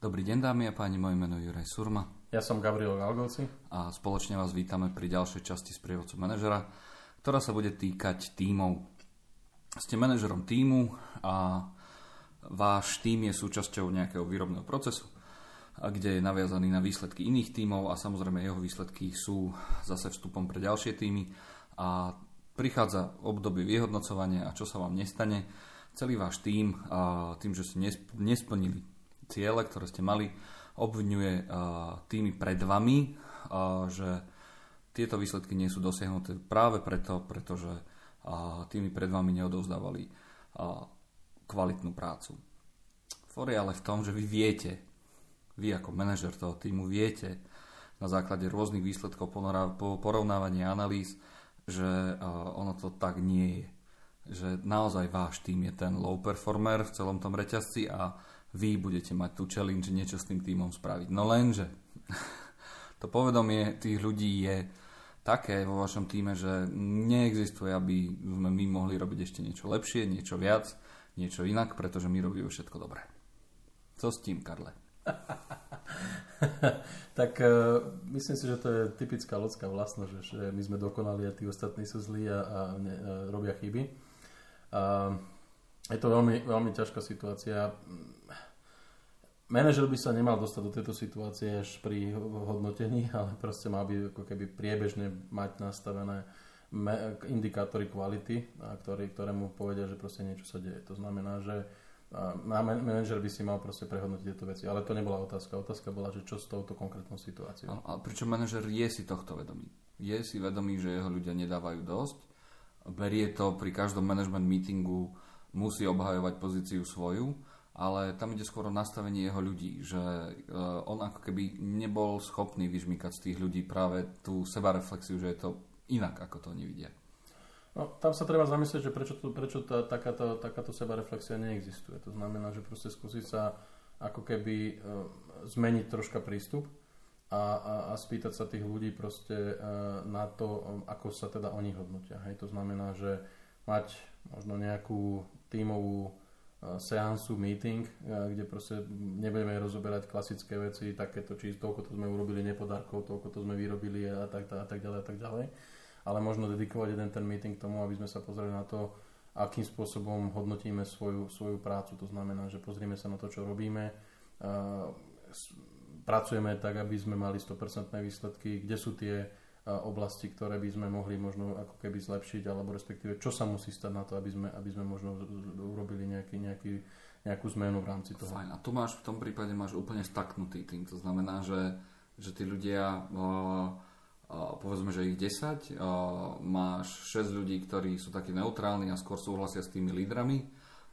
Dobrý deň dámy a páni, moje meno je Juraj Surma. Ja som Gabriel Galgoci. A spoločne vás vítame pri ďalšej časti sprievodcu manažera, ktorá sa bude týkať tímov. Ste manažerom tímu a váš tím je súčasťou nejakého výrobného procesu, kde je naviazaný na výsledky iných tímov a samozrejme jeho výsledky sú zase vstupom pre ďalšie týmy a prichádza obdobie vyhodnocovania a čo sa vám nestane, celý váš tím tým, že ste nesplnili ciele, ktoré ste mali, obvinuje týmy pred vami, že tieto výsledky nie sú dosiahnuté práve preto, pretože týmy pred vami neodovzdávali kvalitnú prácu. For je ale v tom, že vy viete, vy ako manažer toho týmu viete na základe rôznych výsledkov porovnávania analýz, že ono to tak nie je. Že naozaj váš tým je ten low performer v celom tom reťazci a vy budete mať tú challenge niečo s tým týmom spraviť. No lenže to povedomie tých ľudí je také vo vašom týme, že neexistuje, aby sme my mohli robiť ešte niečo lepšie, niečo viac, niečo inak, pretože my robíme všetko dobré. Co s tým, Karle? tak uh, myslím si, že to je typická ľudská vlastnosť, že, že my sme dokonali a tí ostatní sú zlí a, a, ne, a robia chyby. Uh, je to veľmi, veľmi ťažká situácia. Manažer by sa nemal dostať do tejto situácie až pri hodnotení, ale proste mal by ako keby priebežne mať nastavené indikátory kvality, ktoré, ktoré mu povedia, že proste niečo sa deje. To znamená, že manažer by si mal proste prehodnotiť tieto veci. Ale to nebola otázka. Otázka bola, že čo s touto konkrétnou situáciou. A, pričom manažer je si tohto vedomý. Je si vedomý, že jeho ľudia nedávajú dosť. Berie to pri každom management meetingu, musí obhajovať pozíciu svoju ale tam ide skôr o nastavenie jeho ľudí, že uh, on ako keby nebol schopný vyžmykať z tých ľudí práve tú sebareflexiu, že je to inak, ako to oni vidia. No, tam sa treba zamyslieť, že prečo, to, prečo tá, takáto, takáto sebareflexia neexistuje. To znamená, že proste skúsiť sa ako keby uh, zmeniť troška prístup a, a, a spýtať sa tých ľudí proste uh, na to, ako sa teda oni hodnotia. Hej? To znamená, že mať možno nejakú tímovú seansu, meeting, kde proste nebudeme rozoberať klasické veci, takéto, či toľko to sme urobili nepodarkov, toľko to sme vyrobili a tak, a tak ďalej a tak ďalej. Ale možno dedikovať jeden ten meeting tomu, aby sme sa pozreli na to, akým spôsobom hodnotíme svoju, svoju prácu. To znamená, že pozrieme sa na to, čo robíme, pracujeme tak, aby sme mali 100% výsledky, kde sú tie oblasti, ktoré by sme mohli možno ako keby zlepšiť, alebo respektíve čo sa musí stať na to, aby sme, aby sme možno urobili nejaký, nejaký, nejakú zmenu v rámci toho. Fajn. A tu máš v tom prípade máš úplne staknutý tým. To znamená, že, že tí ľudia, povedzme, že ich 10, máš 6 ľudí, ktorí sú takí neutrálni a skôr súhlasia s tými lídrami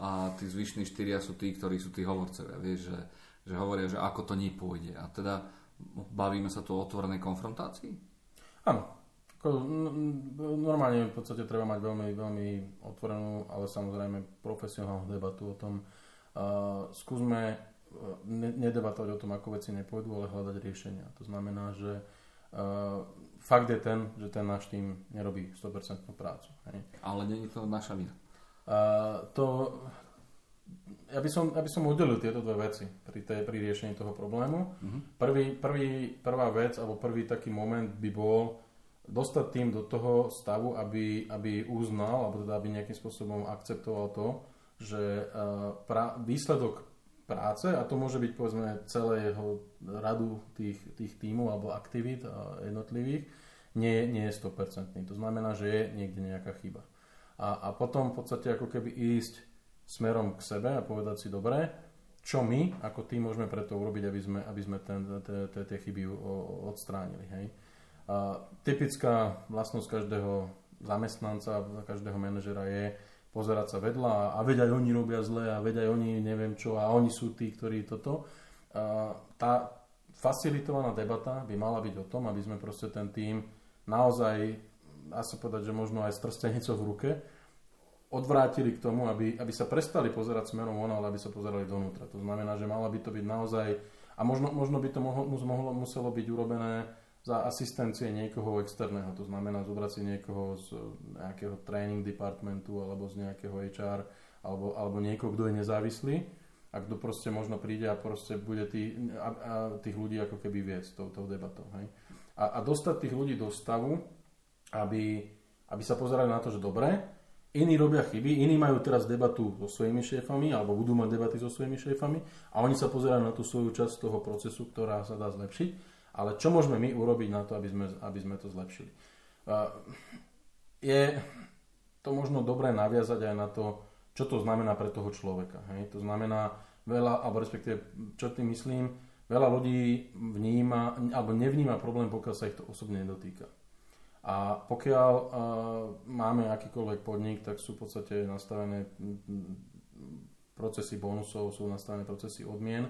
a tí zvyšní štyria sú tí, ktorí sú tí hovorcovia. Vieš, že, že hovoria, že ako to nepôjde. A teda bavíme sa tu o otvorenej konfrontácii? Áno. Normálne v podstate treba mať veľmi, veľmi otvorenú, ale samozrejme profesionálnu debatu o tom. Uh, skúsme ne, nedebatovať o tom, ako veci nepôjdu, ale hľadať riešenia. To znamená, že uh, fakt je ten, že ten náš tým nerobí 100% prácu. Hej. Ale nie je to naša vina. Uh, to, ja by, som, ja by som udelil tieto dve veci pri, tej, pri riešení toho problému. Uh-huh. Prvý, prvý, prvá vec, alebo prvý taký moment by bol dostať tým do toho stavu, aby, aby uznal, alebo teda aby nejakým spôsobom akceptoval to, že uh, pra, výsledok práce, a to môže byť povedzme celé jeho radu tých, tých tímov alebo aktivít uh, jednotlivých, nie, nie je 100%. To znamená, že je niekde nejaká chyba. A, a potom v podstate ako keby ísť smerom k sebe a povedať si, dobre, čo my ako tým môžeme preto urobiť, aby sme, aby sme ten, tie chyby odstránili. Hej. A typická vlastnosť každého zamestnanca, každého manažera je pozerať sa vedľa a veď oni robia zle a veď oni neviem čo a oni sú tí, ktorí toto. A tá facilitovaná debata by mala byť o tom, aby sme proste ten tým naozaj, dá sa povedať, že možno aj s v ruke, odvrátili k tomu, aby, aby sa prestali pozerať smerom von, ale aby sa pozerali donútra. To znamená, že mala by to byť naozaj, a možno, možno by to mohlo, mohlo, muselo byť urobené za asistencie niekoho externého, to znamená zobrať si niekoho z nejakého training departmentu alebo z nejakého HR alebo, alebo niekoho, kto je nezávislý a kto proste možno príde a proste bude tý, a, a tých ľudí ako keby viesť tou, tou debatou. Hej? A, a dostať tých ľudí do stavu, aby, aby sa pozerali na to, že dobre, iní robia chyby, iní majú teraz debatu so svojimi šéfami, alebo budú mať debaty so svojimi šéfami a oni sa pozerajú na tú svoju časť toho procesu, ktorá sa dá zlepšiť. Ale čo môžeme my urobiť na to, aby sme, aby sme to zlepšili? Je to možno dobré naviazať aj na to, čo to znamená pre toho človeka. Hej? To znamená veľa, alebo respektíve, čo tým myslím, veľa ľudí vníma, alebo nevníma problém, pokiaľ sa ich to osobne nedotýka. A pokiaľ uh, máme akýkoľvek podnik, tak sú v podstate nastavené procesy bonusov, sú nastavené procesy odmien.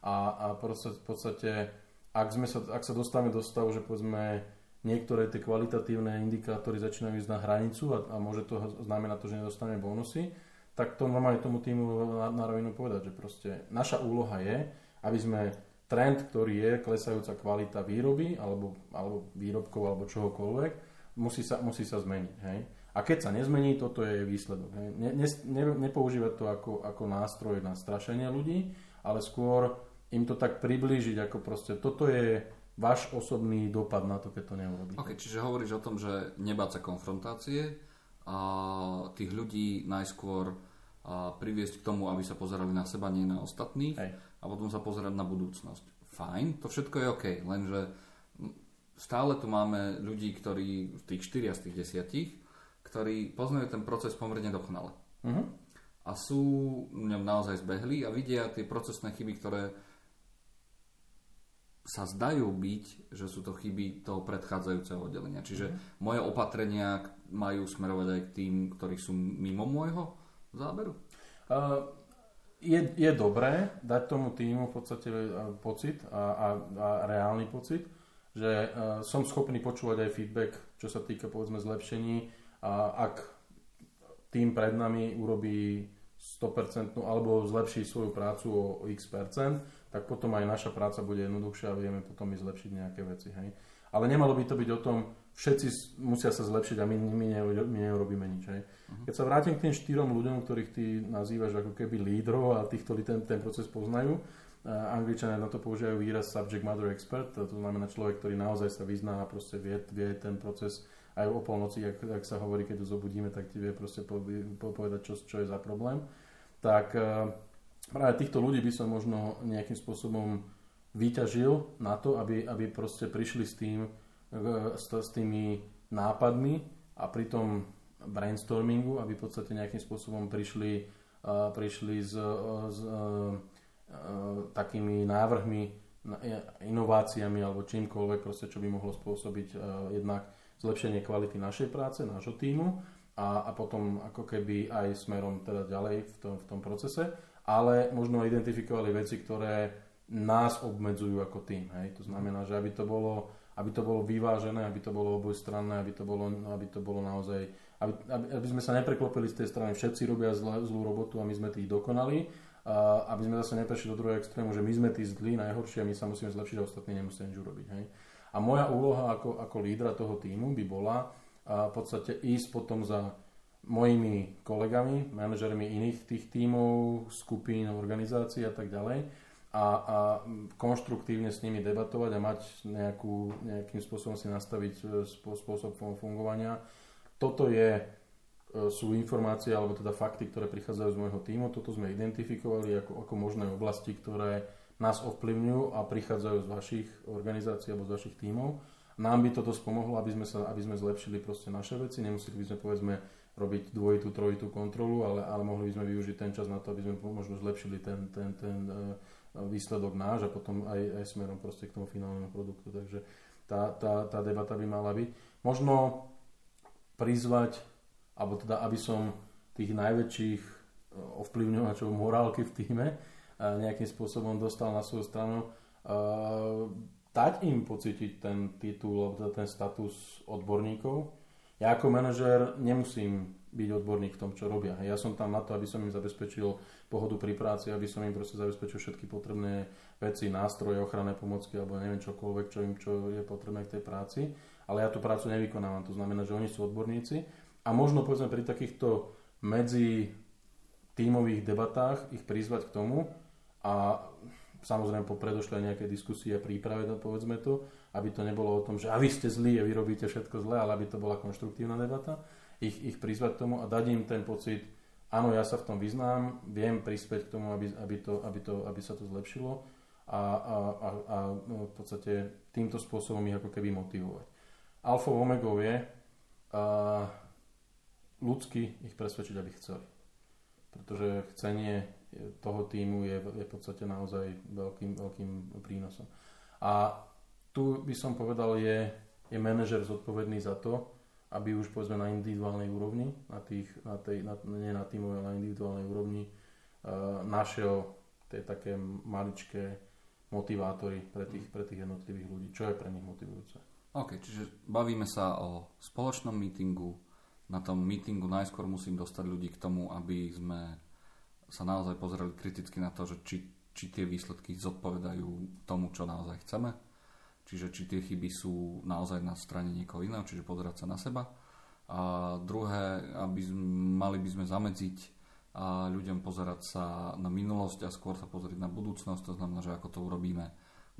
A, a v podstate, ak, sme sa, ak sa dostávame do stavu, že povedzme niektoré tie kvalitatívne indikátory začínajú ísť na hranicu a, a môže to znamenať to, že nedostaneme bonusy, tak to normálne tomu týmu na, na rovinu povedať, že proste naša úloha je, aby sme trend, ktorý je klesajúca kvalita výroby alebo, alebo výrobkov alebo čohokoľvek, musí sa, musí sa zmeniť. Hej? A keď sa nezmení, toto je výsledok. Hej? Ne, ne, ne, nepoužívať to ako, ako nástroj na strašenie ľudí, ale skôr im to tak priblížiť, ako proste toto je váš osobný dopad na to, keď to neurobíte. Ok, čiže hovoríš o tom, že nebáť sa konfrontácie a tých ľudí najskôr a priviesť k tomu, aby sa pozerali na seba, nie na ostatných Hej. A potom sa pozerať na budúcnosť. Fajn, to všetko je OK, lenže stále tu máme ľudí, ktorí v tých 4 z tých 10, ktorí poznajú ten proces pomerne dokonale. Uh-huh. A sú v ňom naozaj zbehli a vidia tie procesné chyby, ktoré sa zdajú byť, že sú to chyby toho predchádzajúceho oddelenia. Čiže mm. moje opatrenia majú smerovať aj k tým, ktorí sú mimo môjho záberu? Uh, je, je dobré dať tomu týmu v podstate pocit a, a, a reálny pocit, že uh, som schopný počúvať aj feedback, čo sa týka povedzme zlepšení a ak tým pred nami urobí 100% alebo zlepší svoju prácu o, x percent, tak potom aj naša práca bude jednoduchšia a vieme potom i zlepšiť nejaké veci. Hej. Ale nemalo by to byť o tom, všetci musia sa zlepšiť a my, my, my neurobíme nič. Hej. Uh-huh. Keď sa vrátim k tým štyrom ľuďom, ktorých ty nazývaš ako keby lídrov a tých, ktorí ten, ten proces poznajú, uh, Angličania na to používajú výraz subject matter expert, to znamená človek, ktorý naozaj sa vyzná a proste vie, vie ten proces aj o polnoci, ak, ak sa hovorí, keď ho zobudíme, tak ti vie proste po, po, povedať, čo, čo je za problém. Tak uh, práve týchto ľudí by som možno nejakým spôsobom vyťažil na to, aby, aby proste prišli s tým, s, s tými nápadmi a pri tom brainstormingu, aby v podstate nejakým spôsobom prišli, uh, prišli s, s uh, takými návrhmi, inováciami alebo čímkoľvek, proste, čo by mohlo spôsobiť uh, jednak zlepšenie kvality našej práce, nášho týmu a, a potom ako keby aj smerom teda ďalej v tom, v tom procese, ale možno identifikovali veci, ktoré nás obmedzujú ako tým. Hej? To znamená, že aby to bolo, aby to bolo vyvážené, aby to bolo obojstranné, aby to bolo, aby to bolo naozaj, aby, aby, sme sa nepreklopili z tej strany, všetci robia zlá, zlú robotu a my sme tých dokonali, a aby sme zase neprešli do druhého extrému, že my sme tí zlí, najhorší a my sa musíme zlepšiť a ostatní nemusia nič urobiť. Hej? A moja úloha ako, ako lídra toho týmu by bola a v podstate ísť potom za mojimi kolegami, manažermi iných tých tímov, skupín, organizácií a tak ďalej a, a konštruktívne s nimi debatovať a mať nejakú, nejakým spôsobom si nastaviť e, spôsob fungovania. Toto je, e, sú informácie alebo teda fakty, ktoré prichádzajú z môjho týmu. Toto sme identifikovali ako, ako možné oblasti, ktoré nás ovplyvňujú a prichádzajú z vašich organizácií alebo z vašich tímov. Nám by toto spomohlo, aby sme, sa, aby sme zlepšili proste naše veci. Nemuseli by sme povedzme robiť dvojitú, trojitú kontrolu, ale, ale mohli by sme využiť ten čas na to, aby sme možno zlepšili ten, ten, ten, ten výsledok náš a potom aj, aj smerom proste k tomu finálnemu produktu. Takže tá, tá, tá debata by mala byť. Možno prizvať, alebo teda, aby som tých najväčších e, ovplyvňovačov morálky v týme e, nejakým spôsobom dostal na svoju stranu, e, dať im pocítiť ten titul, alebo teda ten status odborníkov. Ja ako manažér nemusím byť odborník v tom, čo robia. Ja som tam na to, aby som im zabezpečil pohodu pri práci, aby som im proste zabezpečil všetky potrebné veci, nástroje, ochranné pomocky alebo neviem čokoľvek, čo im čo je potrebné k tej práci. Ale ja tú prácu nevykonávam, to znamená, že oni sú odborníci a možno povedzme pri takýchto medzi tímových debatách ich prizvať k tomu a samozrejme po predošlej nejakej diskusie a príprave, povedzme to, aby to nebolo o tom, že a vy ste zlí a vy robíte všetko zle, ale aby to bola konštruktívna debata, ich, ich prizvať k tomu a dať im ten pocit, áno, ja sa v tom vyznám, viem prispieť k tomu, aby, aby, to, aby, to, aby sa to zlepšilo a, a, a, a no, v podstate týmto spôsobom ich ako keby motivovať. Alfa omegou je a, ľudsky ich presvedčiť, aby chceli. Pretože chcenie toho týmu je, je v podstate naozaj veľkým, veľkým prínosom. A tu by som povedal, je, je manažer zodpovedný za to, aby už povedzme na individuálnej úrovni, na tých, na tej, na, nie na týmovej, ale na individuálnej úrovni uh, našiel tie také maličké motivátory pre tých, pre tých jednotlivých ľudí, čo je pre nich motivujúce. OK, čiže bavíme sa o spoločnom mítingu. Na tom mítingu najskôr musím dostať ľudí k tomu, aby sme sa naozaj pozreli kriticky na to, že či, či tie výsledky zodpovedajú tomu, čo naozaj chceme. Čiže či tie chyby sú naozaj na strane niekoho iného, čiže pozerať sa na seba. A druhé, aby mali by sme zamedziť a ľuďom pozerať sa na minulosť a skôr sa pozrieť na budúcnosť, to znamená, že ako to urobíme,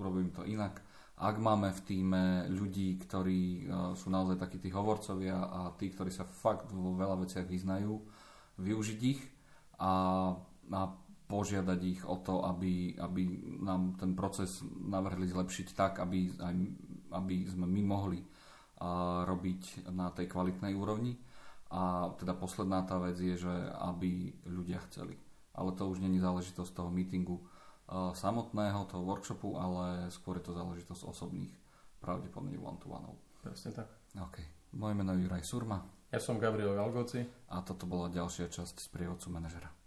urobím to inak. Ak máme v týme ľudí, ktorí e, sú naozaj takí tí hovorcovia a tí, ktorí sa fakt vo veľa veciach vyznajú, využiť ich a, a požiadať ich o to, aby, aby nám ten proces navrhli zlepšiť tak, aby, aj, aby sme my mohli a, robiť na tej kvalitnej úrovni. A teda posledná tá vec je, že aby ľudia chceli. Ale to už není záležitosť toho meetingu uh, samotného, toho workshopu, ale skôr je to záležitosť osobných, pravdepodobne one-to-one. Presne tak. OK. Moje meno je Juraj Surma. Ja som Gabriel Galgoci. A toto bola ďalšia časť z prievodcu manažera.